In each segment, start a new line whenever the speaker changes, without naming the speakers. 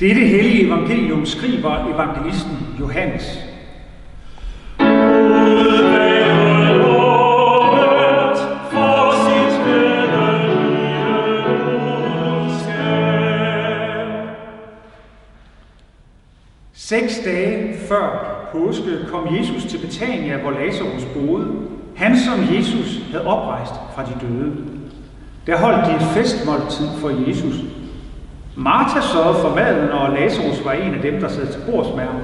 Dette hellige evangelium skriver evangelisten Johannes. Seks dage før påske kom Jesus til Betania, hvor Lazarus boede. Han, som Jesus havde oprejst fra de døde. Der holdt de et festmåltid for Jesus. Martha sørgede for maden, og Lazarus var en af dem, der sad til bords med ham.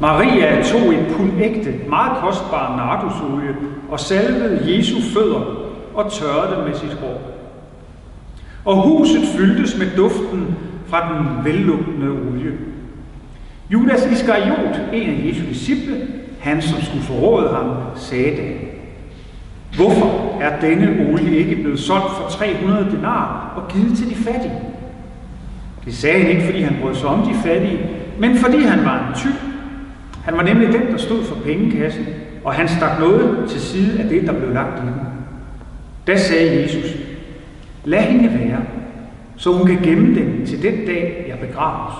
Maria tog et pund ægte, meget kostbar nardusolie og salvede Jesu fødder og tørrede dem med sit hår. Og huset fyldtes med duften fra den vellugtende olie. Judas Iskariot, en af Jesu disciple, han som skulle forråde ham, sagde da, Hvorfor er denne olie ikke blevet solgt for 300 denar og givet til de fattige? Det sagde han ikke, fordi han brød sig om de fattige, men fordi han var en tyv. Han var nemlig den, der stod for pengekassen, og han stak noget til side af det, der blev lagt i den. Da sagde Jesus, lad hende være, så hun kan gemme den til den dag, jeg begraves.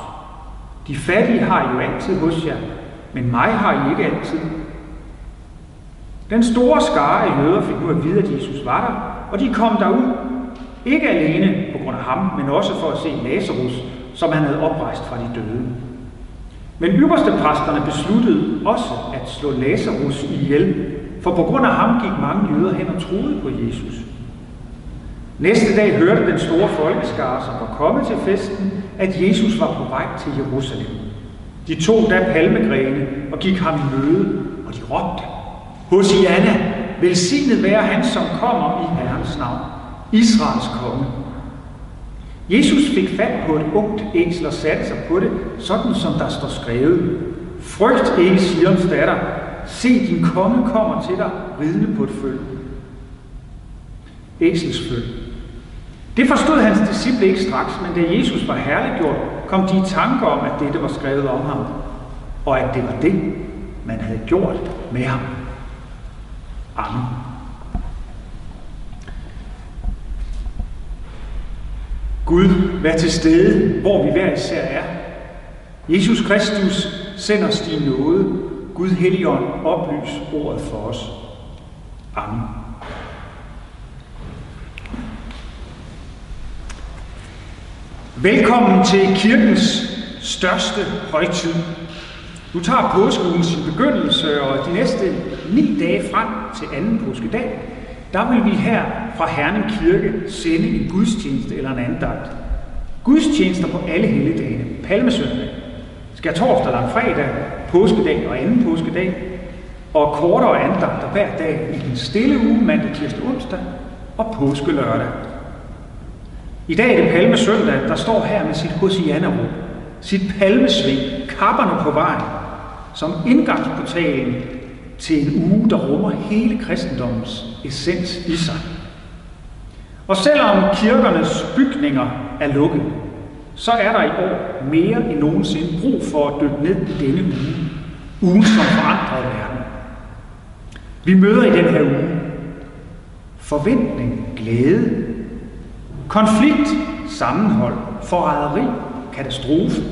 De fattige har jo altid hos jer, men mig har I ikke altid. Den store skare af jøder fik nu at vide, at Jesus var der, og de kom derud. Ikke alene på grund af ham, men også for at se Lazarus, som han havde oprejst fra de døde. Men ypperste præsterne besluttede også at slå Lazarus ihjel, for på grund af ham gik mange jøder hen og troede på Jesus. Næste dag hørte den store folkeskare, som var kommet til festen, at Jesus var på vej til Jerusalem. De tog da palmegrene og gik ham i møde, og de råbte, Hosianna, velsignet være han, som kommer i Herrens navn, Israels konge. Jesus fik fat på et ungt æsel og satte sig på det, sådan som der står skrevet. Frygt ikke, Sions datter. Se, din konge kommer til dig, ridende på et føl. Æselsføl. Det forstod hans disciple ikke straks, men da Jesus var herliggjort, kom de i tanke om, at dette var skrevet om ham, og at det var det, man havde gjort med ham. Amen. Gud, vær til stede, hvor vi hver især er. Jesus Kristus, send os din nåde. Gud Helligånd, oplys ordet for os. Amen. Velkommen til kirkens største højtid. Nu tager påskeugen sin begyndelse, og de næste ni dage frem til anden påskedag, der vil vi her fra Herning Kirke sende en gudstjeneste eller en andagt. Gudstjenester på alle helligdagene, palmesøndag, skal torsdag, lang fredag, påskedag og anden påskedag, og kortere andagter hver dag i den stille uge, mandag, tirsdag, onsdag og påskelørdag. I dag er det palmesøndag, der står her med sit hosianna sit palmesving, kapperne på vejen, som indgangsportalen til en uge, der rummer hele kristendommens essens i sig. Og selvom kirkernes bygninger er lukket, så er der i år mere end nogensinde brug for at dykke ned i denne uge. Ugen, som forandrede verden. Vi møder i den her uge forventning, glæde, konflikt, sammenhold, forræderi, katastrofe,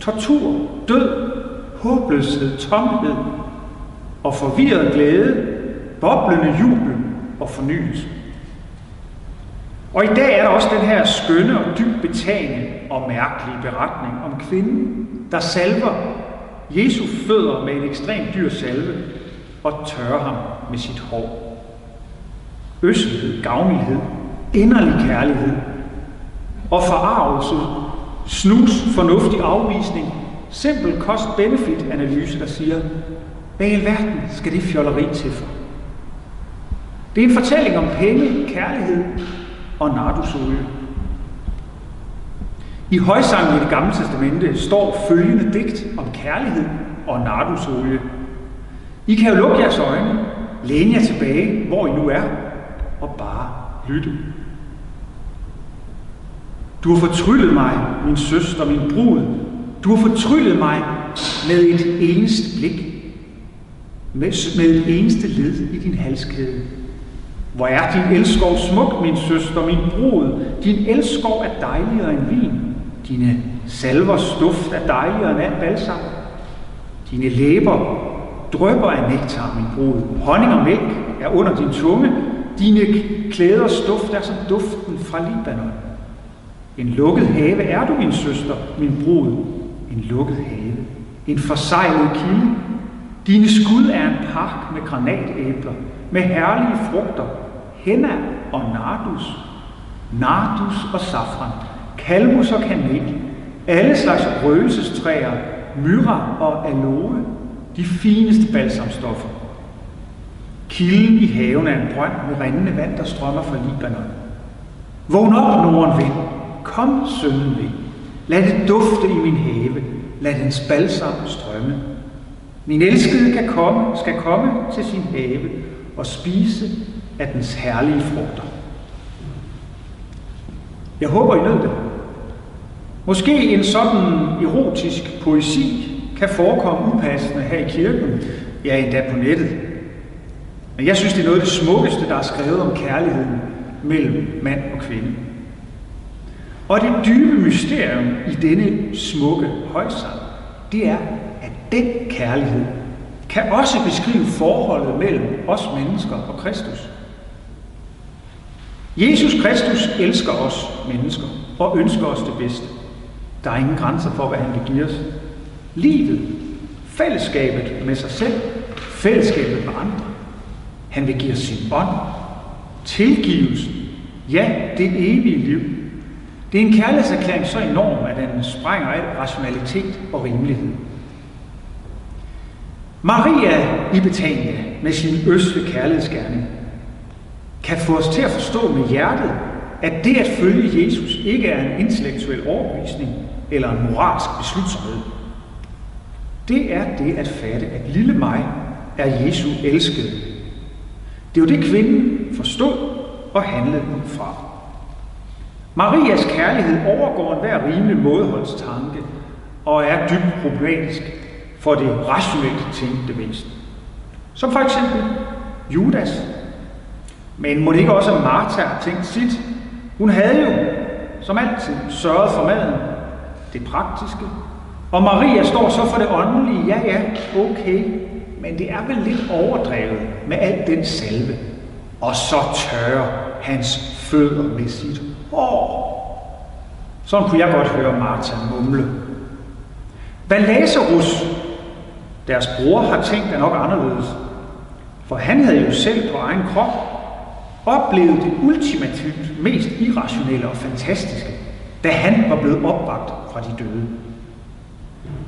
tortur, død, håbløshed, tomhed og forvirret glæde, boblende jubel og fornyelse. Og i dag er der også den her skønne og dybt betagende og mærkelige beretning om kvinden, der salver Jesu fødder med en ekstremt dyr salve og tørrer ham med sit hår. Øsselhed, gavmildhed, inderlig kærlighed og forarvelse, snus, fornuftig afvisning, simpel cost-benefit-analyse, der siger, hvad i alverden skal det fjolleri til for? Det er en fortælling om penge, kærlighed og nardusolie. I højsangen i det gamle testamente står følgende digt om kærlighed og nardusolie. I kan jo lukke jeres øjne, læne jer tilbage, hvor I nu er, og bare lytte. Du har fortryllet mig, min søster, min brud. Du har fortryllet mig med et eneste blik, med, med et eneste led i din halskæde. Hvor er din elskov smuk, min søster, min brud. Din elskov er dejligere end vin. Dine salver duft er dejligere end alt balsam. Dine læber drøber af nektar, min brud. Honning og mælk er under din tunge. Dine klæders duft er som duften fra Libanon. En lukket have er du, min søster, min brud. En lukket have. En forsejlet kilde. Dine skud er en park med granatæbler, med herlige frugter, henna og nardus, nardus og safran, kalmus og kanel, alle slags røgelsestræer, myra og aloe, de fineste balsamstoffer. Kilden i haven er en brønd med rindende vand, der strømmer fra Libanon. Vågn op, nordenvind. Kom, søndenvind. Lad det dufte i min have. Lad dens balsam strømme. Min elskede kan komme, skal komme til sin have og spise af dens herlige frugter. Jeg håber, I nød det. Måske en sådan erotisk poesi kan forekomme upassende her i kirken, ja endda på nettet. Men jeg synes, det er noget af det smukkeste, der er skrevet om kærligheden mellem mand og kvinde. Og det dybe mysterium i denne smukke højsang, det er, at den kærlighed kan også beskrive forholdet mellem os mennesker og Kristus. Jesus Kristus elsker os mennesker og ønsker os det bedste. Der er ingen grænser for, hvad han vil give os. Livet, fællesskabet med sig selv, fællesskabet med andre. Han vil give os sin ånd, tilgivelsen, ja, det evige liv. Det er en kærlighedserklæring så enorm, at den sprænger al rationalitet og rimelighed. Maria i Betania med sin østlige kærlighedsgerning kan få os til at forstå med hjertet, at det at følge Jesus ikke er en intellektuel overbevisning eller en moralsk beslutsomhed. Det er det at fatte, at lille mig er Jesu elskede. Det er jo det, kvinden forstod og handlede ud fra. Marias kærlighed overgår enhver rimelig mådeholdstanke og er dybt problematisk for det rationelt tænkte væsen. Som for eksempel Judas. Men må det ikke også Martha har tænkt sit? Hun havde jo, som altid, sørget for maden, det praktiske. Og Maria står så for det åndelige. Ja, ja, okay. Men det er vel lidt overdrevet med alt den salve. Og så tørrer hans fødder med sit år. Sådan kunne jeg godt høre Martha mumle. Hvad Lazarus deres bror har tænkt er nok anderledes. For han havde jo selv på egen krop oplevet det ultimativt mest irrationelle og fantastiske, da han var blevet opbragt fra de døde.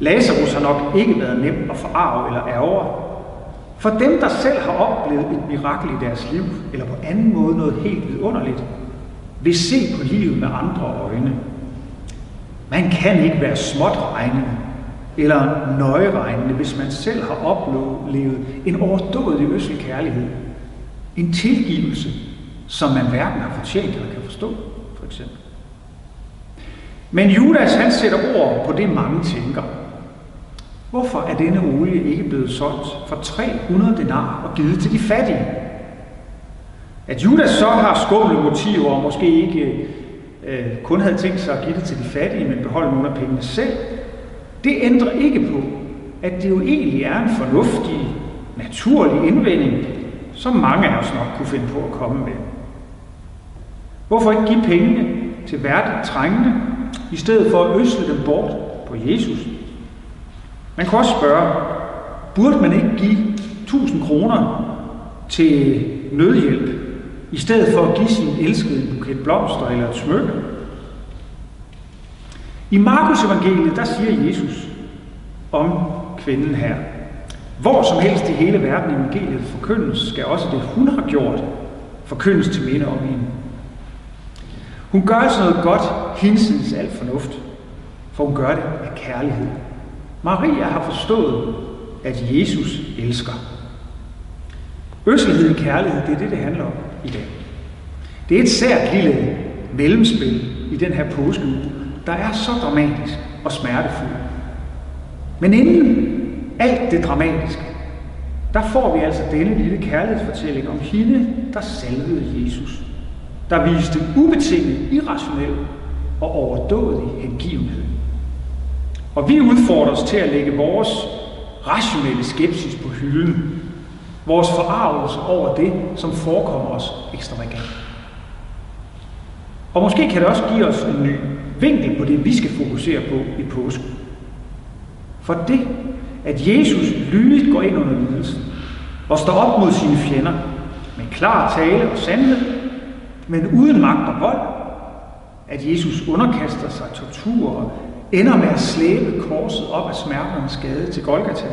Lazarus har nok ikke været nem at forarve eller ærge. For dem, der selv har oplevet et mirakel i deres liv, eller på anden måde noget helt vidunderligt, vil se på livet med andre øjne. Man kan ikke være småt regnende eller nøjeregnende, hvis man selv har oplevet en overdådig øssel kærlighed. En tilgivelse, som man hverken har fortjent eller kan forstå, for eksempel. Men Judas han sætter ord på det, mange tænker. Hvorfor er denne olie ikke blevet solgt for 300 denar og givet til de fattige? At Judas så har skumle motiver og måske ikke øh, kun havde tænkt sig at give det til de fattige, men beholde nogle af pengene selv, det ændrer ikke på, at det jo egentlig er en fornuftig, naturlig indvending, som mange af os nok kunne finde på at komme med. Hvorfor ikke give pengene til værdigt trængende, i stedet for at øsle dem bort på Jesus? Man kan også spørge, burde man ikke give 1000 kroner til nødhjælp, i stedet for at give sin elskede en buket blomster eller et smykke? I Markus evangeliet, der siger Jesus om kvinden her, hvor som helst i hele verden evangeliet forkyndes, skal også det, hun har gjort, forkyndes til minde om hende. Hun gør altså noget godt, hinsides alt fornuft, for hun gør det af kærlighed. Maria har forstået, at Jesus elsker. Øsselhed i kærlighed, det er det, det handler om i dag. Det er et sært lille mellemspil i den her påskeuge, der er så dramatisk og smertefuld. Men inden alt det dramatiske, der får vi altså denne lille kærlighedsfortælling om hende, der salvede Jesus. Der viste ubetinget, irrationel og overdådig hengivenhed. Og vi udfordres til at lægge vores rationelle skepsis på hylden, vores forarvelse over det, som forekommer os ekstravagant. Og måske kan det også give os en ny vinkel på det, vi skal fokusere på i påsken. For det, at Jesus lydigt går ind under lidelsen og står op mod sine fjender med klar tale og sandhed, men uden magt og vold, at Jesus underkaster sig tortur og ender med at slæbe korset op af smerternes gade til Golgata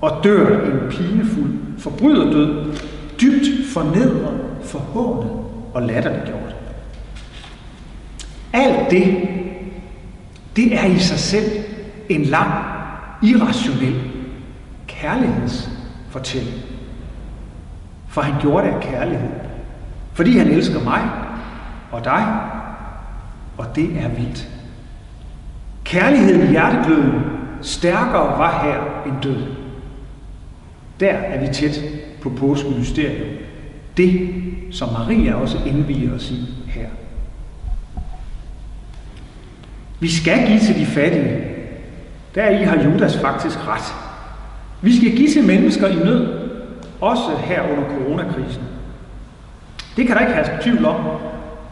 og dør en pinefuld forbryderdød, dybt fornedret, forhånet og latterliggjort. Alt det, det er i sig selv en lang, irrationel kærlighedsfortælling. For han gjorde det af kærlighed. Fordi han elsker mig og dig, og det er vildt. Kærligheden i hjertegløden stærkere var her end død. Der er vi tæt på påskemysteriet. Det, som Maria også indviger os i her. Vi skal give til de fattige. Der i har Judas faktisk ret. Vi skal give til mennesker i nød, også her under coronakrisen. Det kan der ikke have tvivl om,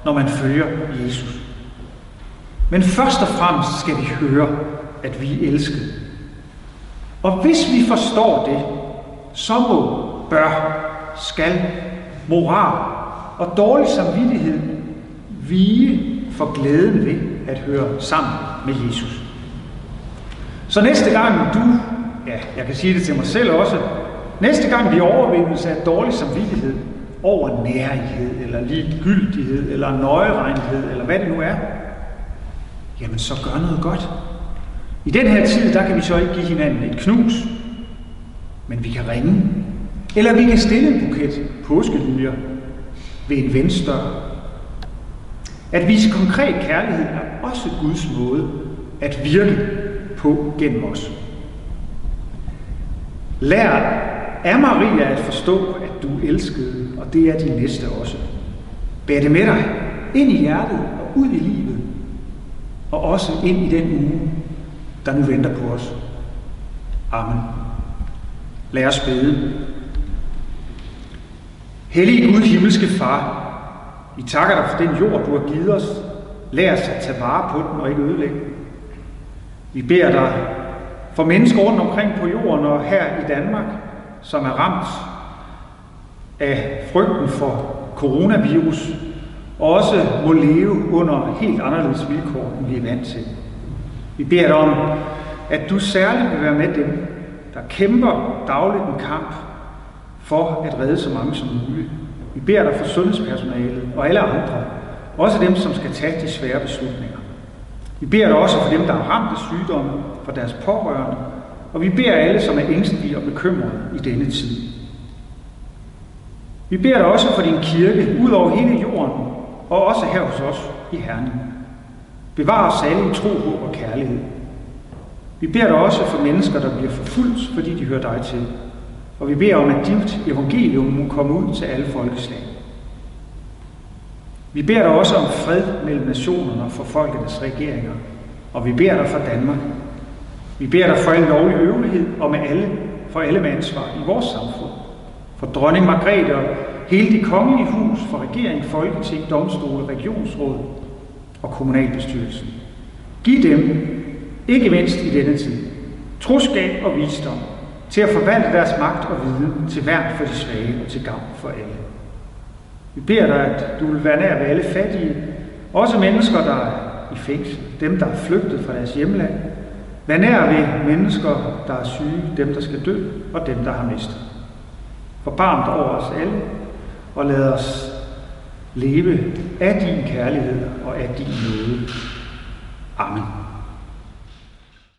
når man følger Jesus. Men først og fremmest skal vi høre, at vi er elskede. Og hvis vi forstår det, så må, bør, skal, moral og dårlig samvittighed vige for glæden ved at høre sammen med Jesus. Så næste gang du, ja, jeg kan sige det til mig selv også, næste gang vi overvindes af dårlig samvittighed over nærighed, eller ligegyldighed, eller nøjeregnhed, eller hvad det nu er, jamen så gør noget godt. I den her tid, der kan vi så ikke give hinanden et knus, men vi kan ringe. Eller vi kan stille en buket påskeliljer ved en venstør at vise konkret kærlighed er også Guds måde at virke på gennem os. Lær af Maria at forstå, at du elskede, og det er din næste også. Bær det med dig ind i hjertet og ud i livet, og også ind i den uge, der nu venter på os. Amen. Lad os bede. Hellig Gud, himmelske Far, vi takker dig for den jord, du har givet os. Lær os at tage vare på den og ikke ødelægge den. Vi beder dig for mennesker rundt omkring på jorden og her i Danmark, som er ramt af frygten for coronavirus, og også må leve under helt anderledes vilkår, end vi er vant til. Vi beder dig om, at du særligt vil være med dem, der kæmper dagligt en kamp for at redde så mange som muligt. Vi beder dig for sundhedspersonalet og alle andre, også dem, som skal tage de svære beslutninger. Vi beder dig også for dem, der er ramt af sygdomme, for deres pårørende, og vi beder alle, som er ængstelige og bekymrede i denne tid. Vi beder dig også for din kirke ud over hele jorden, og også her hos os i Herning. Bevar os alle i tro, håb og kærlighed. Vi beder dig også for mennesker, der bliver forfulgt, fordi de hører dig til. Og vi beder om, at dit evangelium må komme ud til alle folkeslag. Vi beder dig også om fred mellem nationerne og for folkenes regeringer. Og vi beder dig for Danmark. Vi beder dig for al lovlig øvelighed og med alle, for alle med ansvar i vores samfund. For dronning Margrethe og hele det kongelige hus, for regering, folketing, domstole, regionsråd og kommunalbestyrelsen. Giv dem, ikke mindst i denne tid, troskab og visdom, til at forvandle deres magt og viden til værn for de svage og til gavn for alle. Vi beder dig, at du vil være nær ved alle fattige, også mennesker, der er i fængsel, dem, der er flygtet fra deres hjemland. Vær nær ved mennesker, der er syge, dem, der skal dø, og dem, der har mistet. Forbarm dig over os alle, og lad os leve af din kærlighed og af din nåde. Amen.